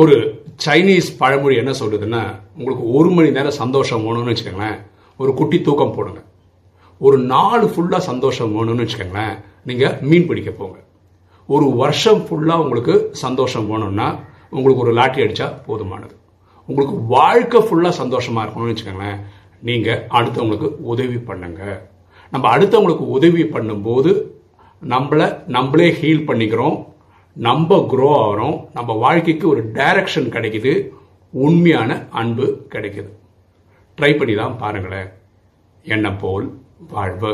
ஒரு சைனீஸ் பழமொழி என்ன சொல்லுதுன்னா உங்களுக்கு ஒரு மணி நேரம் சந்தோஷம் வேணும்னு வச்சுக்கோங்களேன் ஒரு குட்டி தூக்கம் போடுங்க. ஒரு நாள் ஃபுல்லாக சந்தோஷம் வேணும்னு வச்சுக்கோங்களேன் நீங்கள் மீன் பிடிக்க போங்க. ஒரு வருஷம் ஃபுல்லாக உங்களுக்கு சந்தோஷம் வேணும்னா உங்களுக்கு ஒரு லாட்டி அடித்தா போதுமானது. உங்களுக்கு வாழ்க்கை ஃபுல்லாக சந்தோஷமாக இருக்கணும்னு வச்சுக்கோங்களேன் நீங்கள் அடுத்தவங்களுக்கு உதவி பண்ணுங்க. நம்ம அடுத்தவங்களுக்கு உதவி பண்ணும்போது நம்மளை நம்மளே ஹீல் பண்ணிக்கிறோம். நம்ம குரோ ஆகிறோம் நம்ம வாழ்க்கைக்கு ஒரு டைரக்ஷன் கிடைக்குது உண்மையான அன்பு கிடைக்குது. ட்ரை பண்ணி தான் பாருங்களேன். என்ன போல் வாழ்வு.